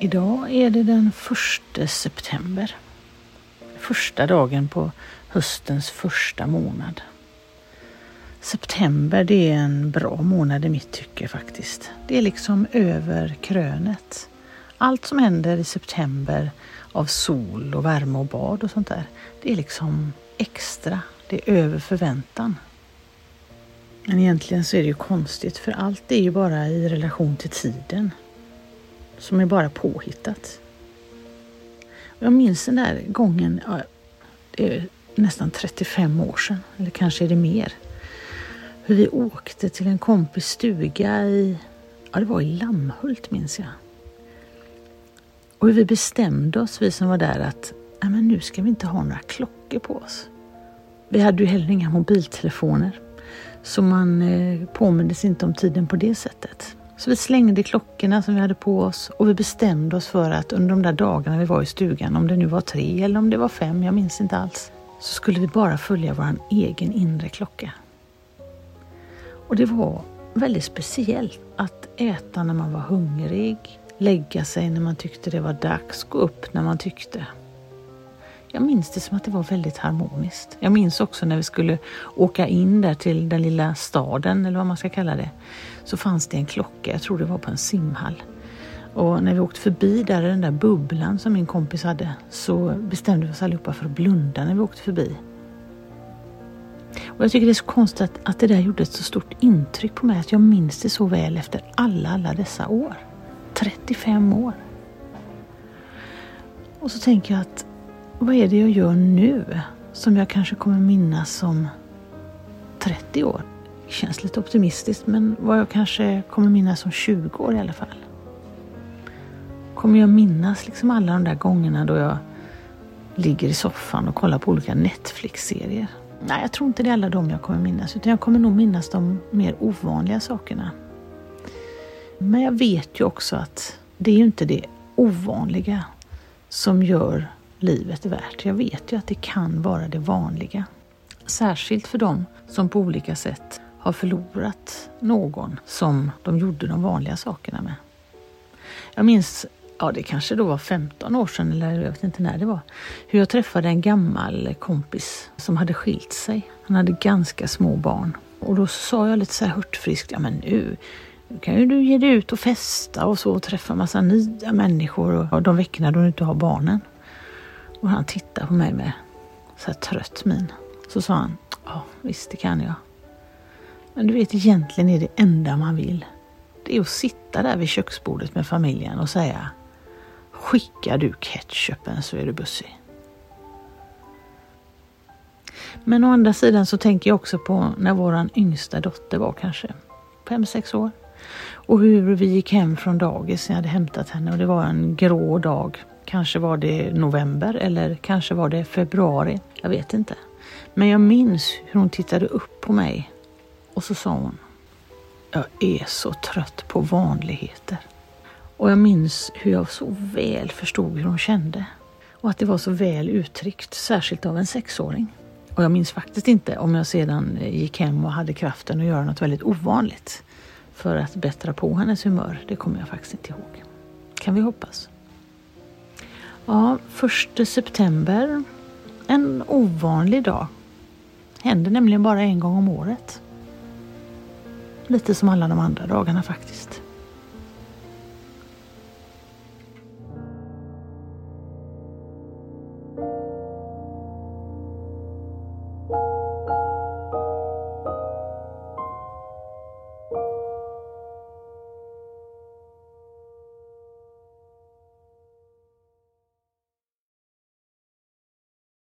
Idag är det den 1 september. Första dagen på höstens första månad. September det är en bra månad i mitt tycke faktiskt. Det är liksom över krönet. Allt som händer i september av sol och värme och bad och sånt där, det är liksom extra. Det är över förväntan. Men egentligen så är det ju konstigt för allt är ju bara i relation till tiden. Som är bara påhittat. Jag minns den där gången, ja, det är nästan 35 år sedan, eller kanske är det mer. Hur vi åkte till en kompis stuga i, ja det var i Lammhult minns jag. Och hur vi bestämde oss, vi som var där, att Nej, men nu ska vi inte ha några klockor på oss. Vi hade ju heller inga mobiltelefoner. Så man eh, påmindes inte om tiden på det sättet. Så vi slängde klockorna som vi hade på oss och vi bestämde oss för att under de där dagarna vi var i stugan, om det nu var tre eller om det var fem, jag minns inte alls, så skulle vi bara följa vår egen inre klocka. Och det var väldigt speciellt att äta när man var hungrig, lägga sig när man tyckte det var dags, gå upp när man tyckte. Jag minns det som att det var väldigt harmoniskt. Jag minns också när vi skulle åka in där till den lilla staden, eller vad man ska kalla det, så fanns det en klocka, jag tror det var på en simhall. Och när vi åkte förbi där den där bubblan som min kompis hade så bestämde vi oss allihopa för att blunda när vi åkte förbi. Och jag tycker det är så konstigt att, att det där gjorde ett så stort intryck på mig att jag minns det så väl efter alla, alla dessa år. 35 år. Och så tänker jag att vad är det jag gör nu som jag kanske kommer minnas om 30 år? Det känns lite optimistiskt men vad jag kanske kommer minnas om 20 år i alla fall. Kommer jag minnas liksom alla de där gångerna då jag ligger i soffan och kollar på olika Netflix-serier? Nej, jag tror inte det är alla de jag kommer minnas utan jag kommer nog minnas de mer ovanliga sakerna. Men jag vet ju också att det är ju inte det ovanliga som gör livet värt. Jag vet ju att det kan vara det vanliga. Särskilt för dem som på olika sätt har förlorat någon som de gjorde de vanliga sakerna med. Jag minns, ja det kanske då var 15 år sedan eller jag vet inte när det var, hur jag träffade en gammal kompis som hade skilt sig. Han hade ganska små barn. Och då sa jag lite så här hurtfriskt, ja men nu, nu kan ju du ge dig ut och festa och så och träffa massa nya människor och de veckorna då du inte har barnen. Och han tittade på mig med så här trött min. Så sa han, ja visst det kan jag. Men du vet egentligen är det enda man vill. Det är att sitta där vid köksbordet med familjen och säga Skickar du ketchupen så är du bussig. Men å andra sidan så tänker jag också på när våran yngsta dotter var kanske fem sex år. Och hur vi gick hem från dagis när jag hade hämtat henne och det var en grå dag Kanske var det november eller kanske var det februari. Jag vet inte. Men jag minns hur hon tittade upp på mig och så sa hon Jag är så trött på vanligheter. Och jag minns hur jag så väl förstod hur hon kände. Och att det var så väl uttryckt, särskilt av en sexåring. Och jag minns faktiskt inte om jag sedan eh, gick hem och hade kraften att göra något väldigt ovanligt för att bättra på hennes humör. Det kommer jag faktiskt inte ihåg. Kan vi hoppas. Ja, första september. En ovanlig dag. Händer nämligen bara en gång om året. Lite som alla de andra dagarna faktiskt.